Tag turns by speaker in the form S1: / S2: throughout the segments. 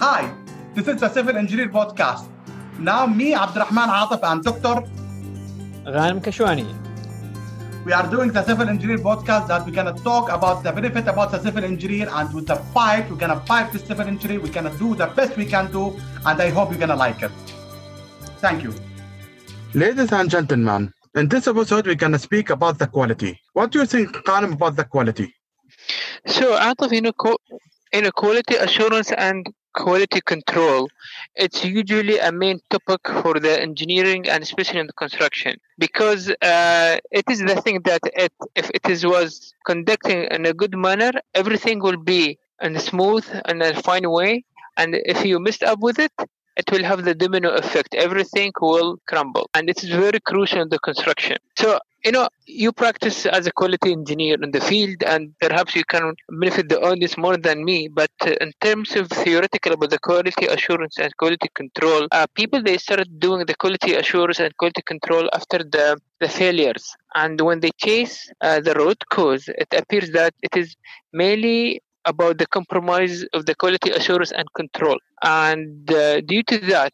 S1: Hi, this is the Civil Engineer Podcast. Now, me, Abdurrahman Atif, and Dr.
S2: Ghanem Kashwani.
S1: We are doing the Civil Engineer Podcast that we're going to talk about the benefit about the civil engineer and with the fight, we're going to fight the civil engineer. We're going to do the best we can do, and I hope you're going to like it. Thank you.
S3: Ladies and gentlemen, in this episode, we're going to speak about the quality. What do you think, Ghanem, about the quality?
S4: So, Atif, you know, co- you know, quality assurance and quality control it's usually a main topic for the engineering and especially in the construction. Because uh, it is the thing that it, if it is was conducting in a good manner everything will be in a smooth and a fine way. And if you messed up with it it will have the domino effect. Everything will crumble. And it is very crucial in the construction. So you know you practice as a quality engineer in the field and perhaps you can benefit the audience more than me but uh, in terms of theoretical about the quality assurance and quality control uh, people they started doing the quality assurance and quality control after the the failures. And when they chase uh, the root cause it appears that it is mainly about the compromise of the quality assurance and control. And uh, due to that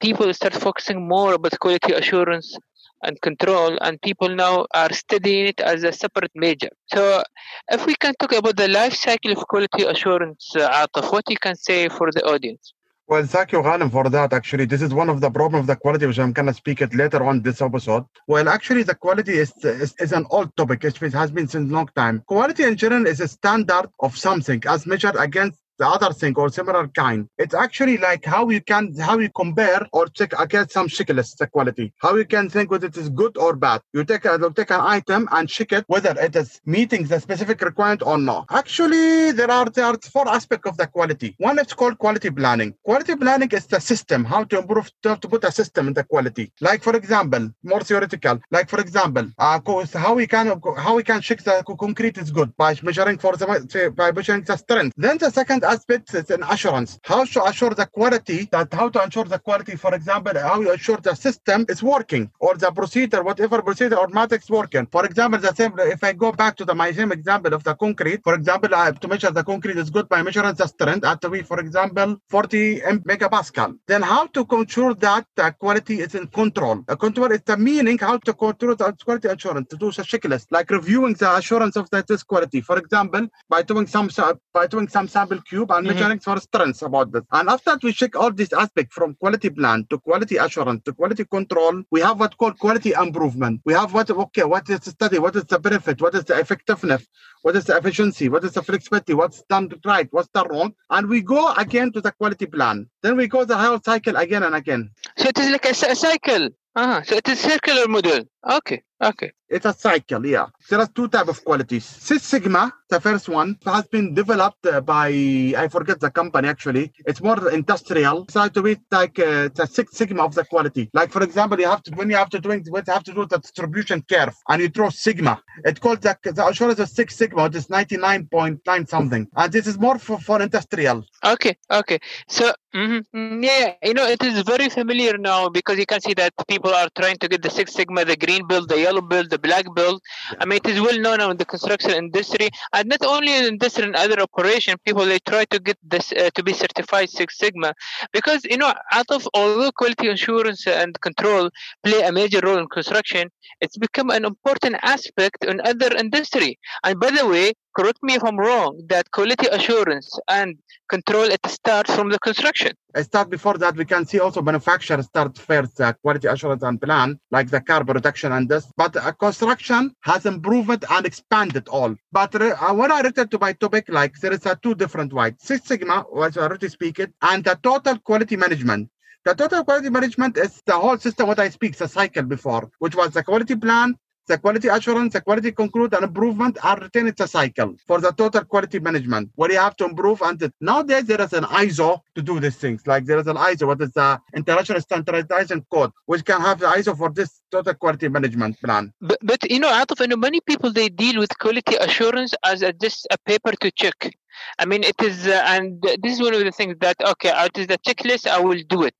S4: people start focusing more about quality assurance and control and people now are studying it as a separate major. So if we can talk about the life cycle of quality assurance uh, Atif, what you can say for the audience
S3: Well, thank you, Ghanem, for that. Actually, this is one of the problems of the quality, which I'm going to speak it later on this episode. Well, actually, the quality is, is, is an old topic. It has been since long time. Quality engineering is a standard of something as measured against the other thing or similar kind. It's actually like how you can how you compare or check against some checklist the quality. How you can think whether it is good or bad. You take a you take an item and check it whether it is meeting the specific requirement or not. Actually, there are there are four aspects of the quality. One is called quality planning. Quality planning is the system how to improve to, to put a system in the quality. Like for example, more theoretical. Like for example, uh, how we can how we can check the concrete is good by measuring for the by measuring the strength. Then the second aspect is an assurance. How to assure the quality that how to ensure the quality, for example, how you assure the system is working or the procedure, whatever procedure or matrix working. For example, the same if I go back to the my same example of the concrete, for example, I have to measure the concrete is good by measuring the strength at be, for example, 40 megapascal. Then how to ensure that the quality is in control. A control is the meaning how to control the quality assurance to do a checklist, like reviewing the assurance of that this quality. For example, by doing some by doing some sample cube and
S4: Mhm.
S3: measuring for strengths about this. And after that, we check all these aspects from quality plan to quality assurance to quality control, we have what called quality improvement. We have what okay, what is the study, what is the benefit, what is the effectiveness, what is the efficiency, what is the flexibility, what's done right, what's done wrong, and we go again to the quality plan. Then we go the whole cycle again and again.
S4: so it is like a, a cycle uh-huh. so it is circular model okay okay
S3: It's a cycle, yeah. There are two type of qualities. Six Sigma, the first one, has been developed uh, by I forget the company actually. It's more industrial. So to be like uh, the Six Sigma of the quality. Like for example, you have to when you have to when you have to do the distribution curve and you draw Sigma. It's called the, the assurance of Six Sigma, which is ninety nine point nine something. And this is more for, for industrial.
S4: Okay, okay. So, mhm, mm, yeah, you know, it is very familiar now because you can see that people are trying to get the Six Sigma, the green belt, the yellow belt, the black belt. I mean, it is well known in the construction industry, and not only in industry and other operation, people they try to get this uh, to be certified Six Sigma, because you know, out of although quality assurance and control play a major role in construction, it's become an important aspect in other industry. And by the way, correct me if I'm wrong, that quality assurance and control it starts from the construction.
S3: I start before that we can see also manufacturers start first uh, quality assurance and plan like the car production and this. But uh, construction has improved and expanded all. But re- uh, when i return to my topic like there is a two different white. Six sigma was already speaking, and the total quality management. The total quality management is the whole system what i speak the cycle before which was the quality plan the quality assurance, the quality conclude and improvement are written it's a cycle for the total quality management where you have to improve and nowadays there is an ISO to do these things. Like there is an ISO, what is the international standardization code, which can have the ISO for this total quality management plan.
S4: But, but you know, out of you know, many people they deal with quality assurance as a, just a paper to check. I mean, it is, uh, and this is one of the things that okay, out is the checklist. I will do it,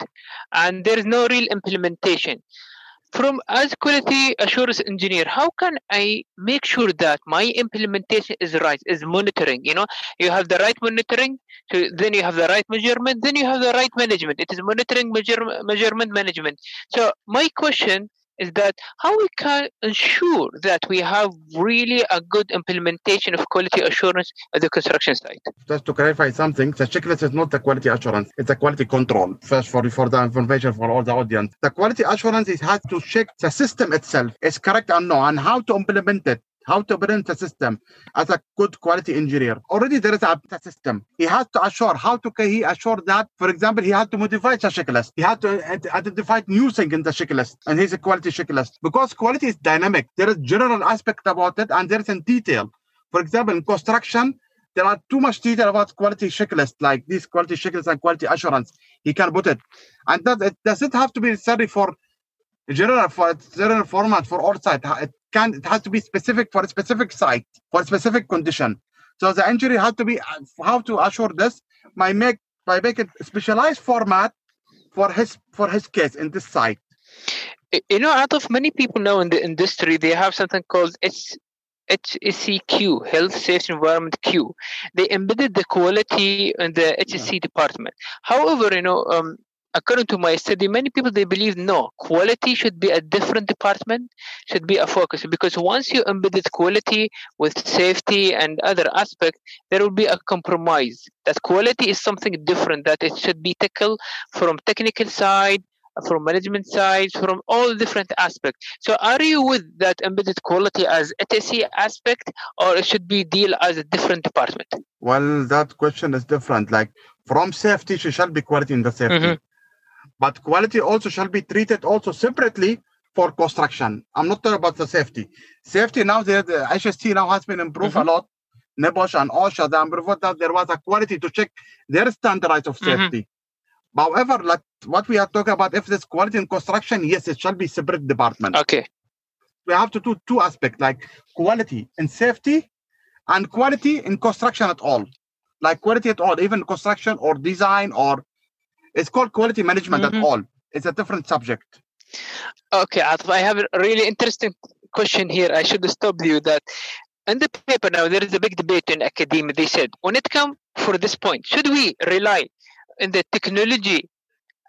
S4: and there is no real implementation. From as quality assurance engineer, how can I make sure that my implementation is right, is monitoring? You know, you have the right monitoring, so then you have the right measurement, then you have the right management. It is monitoring, measure, measurement, management. So my question is that how we can ensure that we have really a good implementation of quality assurance at the construction site.
S3: Just to clarify something, the checklist is not the quality assurance, it's a quality control. First, for, for the information for all the audience. The quality assurance is has to check the system itself is correct or no, and how to implement it how to build the system as a good quality engineer. Already there is a system. He has to assure how to he assure that, for example, he had to modify the checklist. He had to identify new thing in the checklist and he's a quality checklist. Because quality is dynamic. There is general aspect about it and there is in detail. For example, in construction, there are too much detail about quality checklist, like this quality checklist and quality assurance. He can put it. And does it, does it have to be necessary for general for general format for all sites? It can it has to be specific for a specific site for a specific condition. So the engineer has to be how to assure this by make by making specialized format for his for his case in this site.
S4: You know, out of many people now in the industry, they have something called H- HSEQ, Health Safety Environment Q. They embedded the quality in the HSE department. However, you know, um, according to my study, many people they believe no, quality should be a different department, should be a focus because once you embedded quality with safety and other aspects, there will be a compromise. That quality is something different that it should be tackled from technical side, from management side, from all different aspects. So are you with that embedded quality as HSE aspect or it should be deal as a different department?
S3: Well, that question is different. Like from safety, she shall be quality in the safety. Mm-hmm but quality also shall be treated also separately for construction. I'm not talking about the safety. Safety now, the, the HSE now has been improved mm-hmm. a lot. NEBOSH and OSHA, they improved that there was a quality to check their standards of mm-hmm. safety. Mm-hmm. However, like what we are talking about, if there's quality in construction, yes, it shall be separate department.
S4: Okay.
S3: We have to do two aspects, like quality and safety and quality in construction at all. Like quality at all, even construction or design or it's called quality management mm-hmm. at all. It's a different subject.
S4: Okay, Atif, I have a really interesting question here. I should stop you that in the paper now there is a big debate in academia. They said when it comes for this point, should we rely in the technology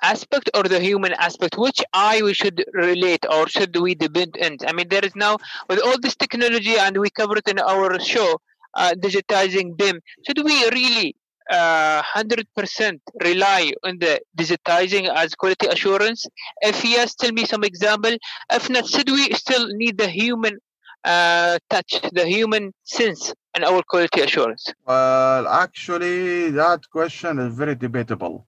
S4: aspect or the human aspect? Which eye we should relate or should we depend on? I mean, there is now with all this technology and we cover it in our show, uh, digitizing BIM. Should we really 100% rely on the digitizing as quality assurance? If yes, tell me some example. If not, should we still need the human uh, touch, the human sense in our quality assurance?
S3: Well, actually, that question is very debatable.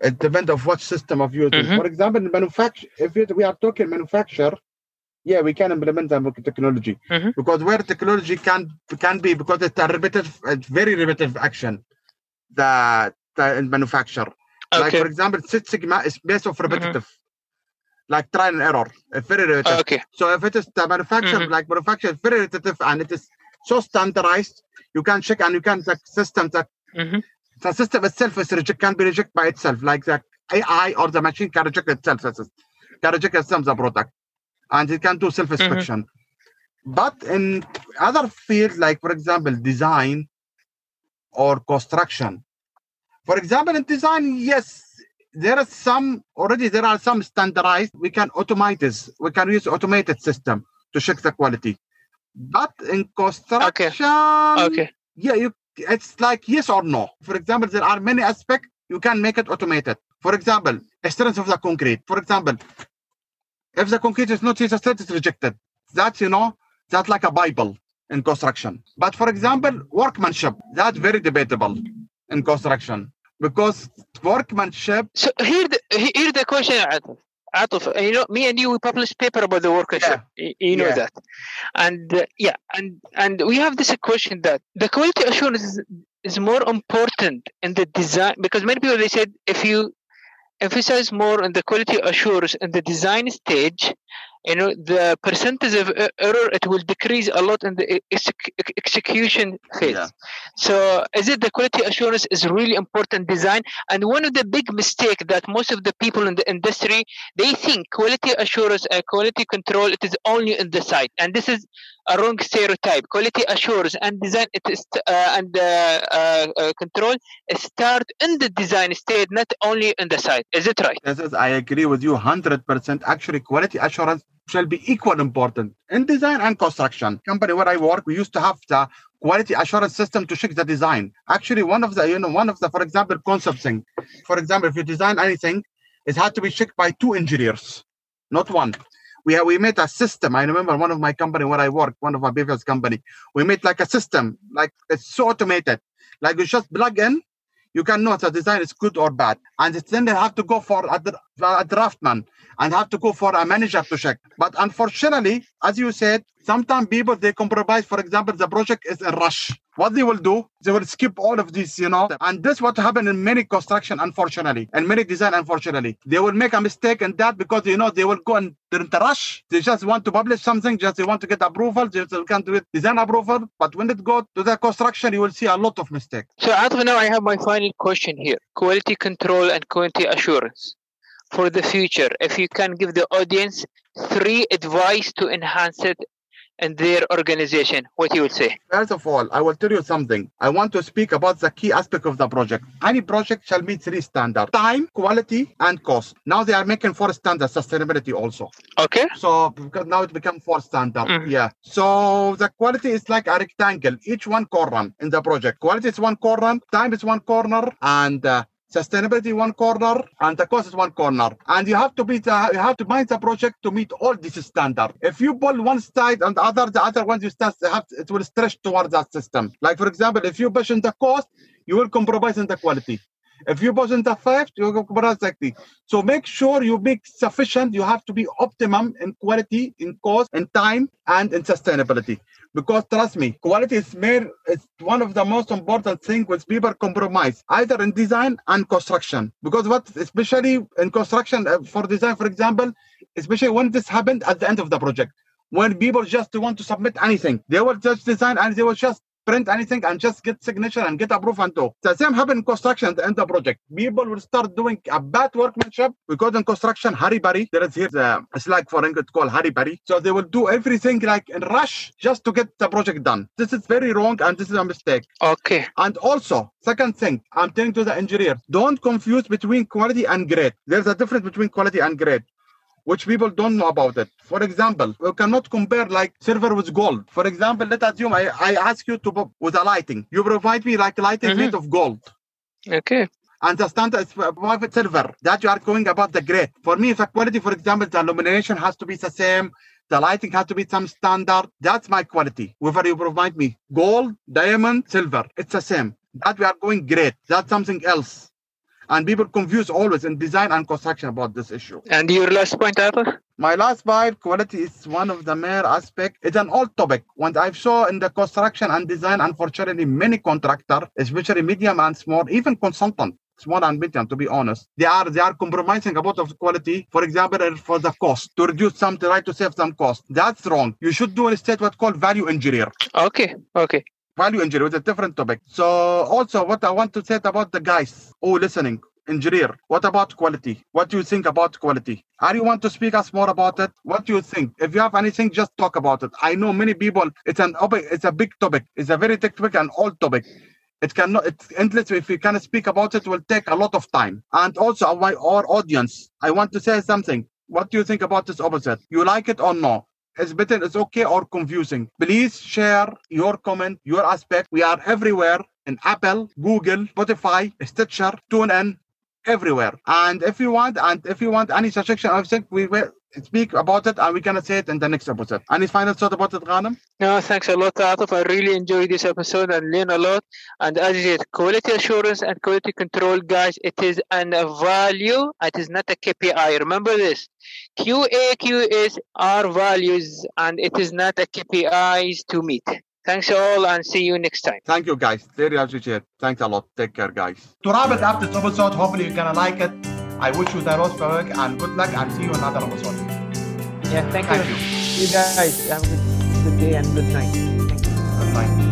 S3: It depends of what system of using. Mm-hmm. For example, manufacture, if it, we are talking manufacture, yeah, we can implement the technology mm-hmm. because where technology can can be because it's a repetitive, it's very repetitive action that the manufacture. Okay. Like for example, Six Sigma is based of mm-hmm. repetitive, mm-hmm. like trial and error. It's very repetitive.
S4: Okay.
S3: So if it is the manufacturer, mm-hmm. like manufacturer, is very repetitive and it is so standardized, you can check and you can the system that mm-hmm. the system itself is reject can be rejected by itself, like the AI or the machine can reject itself, can reject itself the product and it can do self-inspection. Mm-hmm. But in other fields, like for example, design or construction, for example, in design, yes, there are some already. There are some standardized. We can automate this. We can use automated system to check the quality. But in construction,
S4: okay, okay.
S3: yeah, you it's like yes or no. For example, there are many aspects you can make it automated. For example, strength of the concrete. For example, if the concrete is not straight, it's rejected. That's, you know, that's like a Bible in construction. But for example, workmanship, that's very debatable in construction because workmanship.
S4: So here the, here the question, Atif. Atif, you know, me and you, we published paper about the workmanship. Yeah. You know yeah. that, and uh, yeah, and and we have this question that the quality assurance is, is more important in the design because many people they said if you emphasize more on the quality assurance in the design stage, you know the percentage of error it will decrease a lot in the ex- execution phase.
S3: Yeah.
S4: so is it the quality assurance is really important design? And one of the big mistake that most of the people in the industry they think quality assurance and quality control it is only in the site. And this is a wrong stereotype. Quality assurance and design it is uh, and uh, uh, uh, control start in the design state not only in the site. Is it right?
S3: This is, I agree with you 100%. Actually, quality assurance shall be equal important in design and construction. Company where I work, we used to have the quality assurance system to check the design. Actually, one of the, you know, one of the, for example, concept thing. For example, if you design anything, it had to be checked by two engineers, not one. We have, we made a system. I remember one of my company where I work, one of my previous company, we made like a system, like it's so automated. Like you just plug in, you can know if the design is good or bad. And then they have to go for a, a draftman and have to go for a manager to check. But unfortunately, as you said, sometimes people they compromise. For example, the project is a rush. What they will do, they will skip all of this, you know. And this what happened in many construction, unfortunately, and many design, unfortunately. They will make a mistake in that because you know they will go and they're in the rush. They just want to publish something, just they want to get approval, just they can do it design approval. But when it go to the construction, you will see a lot of mistake.
S4: So Atif, now I have my final question here. Quality control and quality assurance. For the future, if you can give the audience three advice to enhance it in their organization, what you would say?
S3: First of all, I will tell you something. I want to speak about the key aspect of the project. Any project shall meet three standards time, quality, and cost. Now they are making four standards, sustainability also.
S4: Okay.
S3: So because now it become four standard.
S4: Mhm.
S3: Yeah. So the quality is like a rectangle, each one corner in the project. Quality is one corner, time is one corner, and uh, sustainability one corner, and the cost is one corner. And you have to be the, you have to mind the project to meet all these standard. If you pull one side and the other, the other one you start have it will stretch towards that system. Like for example, if you push in the cost, you will compromise in the quality. If you push in the fact, you will compromise exactly. So make sure you make sufficient. You have to be optimum in quality, in cost, in time, and in sustainability. Because trust me, quality is mere it's one of the most important things which people compromise, either in design and construction. Because what, especially in construction, uh, for design, for example, especially when this happened at the end of the project, when people just want to submit anything, they will just design and they will just print anything and just get signature and get approval and do. The same happened in construction at the end of the project. People will start doing a bad workmanship because in construction, hurry burry. There is here the it's like for English called hurry burry. So they will do everything like in rush just to get the project done. This is very wrong and this is a mistake.
S4: Okay.
S3: And also, second thing, I'm telling to the engineer, don't confuse between quality and grade. There's a difference between quality and grade, which people don't know about it. For example, we cannot compare like silver with gold. For example, let's assume I, I ask you to put with a lighting. You provide me like lighting
S4: Mhm.
S3: made of gold.
S4: Okay.
S3: And the standard is private silver. That you are going about the grade. For me, if a quality, for example, the illumination has to be the same, the lighting has to be some standard. That's my quality. Whether you provide me gold, diamond, silver, it's the same. That we are going great. That's something else. And people confuse always in design and construction about this issue.
S4: And your last point, Atif?
S3: My last five, quality is one of the main aspect. It's an old topic. When I've saw in the construction and design, unfortunately, many contractor, especially medium and small, even consultant, small and medium, to be honest, they are they are compromising about of quality. For example, uh, for the cost to reduce some, to try to save some cost. That's wrong. You should do instead what called value engineer.
S4: Okay. Okay.
S3: Value engineer is a different topic. So also, what I want to say about the guys who listening. Engineer, what about quality? What do you think about quality? Are you want to speak us more about it? What do you think? If you have anything, just talk about it. I know many people. It's an. It's a big topic. It's a very topic and old topic. It cannot. It's endless. If we can speak about it, it will take a lot of time. And also, our, our audience, I want to say something. What do you think about this opposite? You like it or no? It's better, it's okay or confusing. Please share your comment, your aspect. We are everywhere in Apple, Google, Spotify, Stitcher, TuneIn, everywhere. And if you want, and if you want any suggestion, I think we will speak about it and we're gonna say it in the next episode. Any final thought about it, Ghanem?
S4: No, thanks a lot, Atif. I really enjoyed this episode and learn a lot. And as you said, quality assurance and quality control, guys, it is an a value. It is not a KPI. Remember this. QA, QS are values and it is not a KPIs to meet. Thanks all and see you next time.
S3: Thank you, guys. Very appreciate. Thanks a lot. Take care, guys.
S1: To wrap it up this episode, hopefully you're gonna like it. I wish you the best of luck and good luck and see you another episode.
S4: Yeah, thank,
S3: thank
S4: you.
S3: you.
S4: you. guys. Have a good, good day and good night.
S3: Good night.